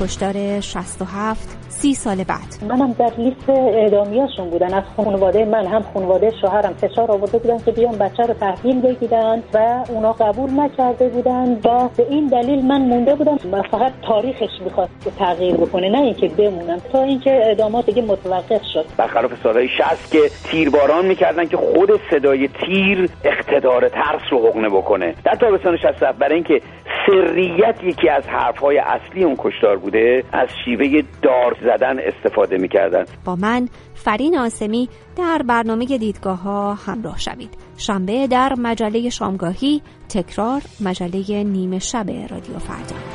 کشدار 67 سی سال بعد. منم در لیست اعدامیاشون بودن. از خانواده من هم خانواده شوهرم فشار آورده بودن که بیان بچه رو تحویل بگیرن و اونا قبول نکرده بودن. و به این دلیل من مونده بودم. و فقط تاریخش می‌خواست تغییر بکنه نه اینکه بمونم. تا اینکه اعدامات دیگه متوقف شد. برخلاف سالهای 60 که تیرباران می‌کردن که خود صدای تیر اقتدار ترس رو حقنه بکنه. در تابستان 67 برای اینکه سریت یکی از حرفهای اصلی اون کشتار بوده از شیوه دار زدن استفاده می‌کردن. با من فرین آسمی در برنامه دیدگاه ها همراه شوید. شنبه در مجله شامگاهی تکرار مجله نیمه شب رادیو فردا.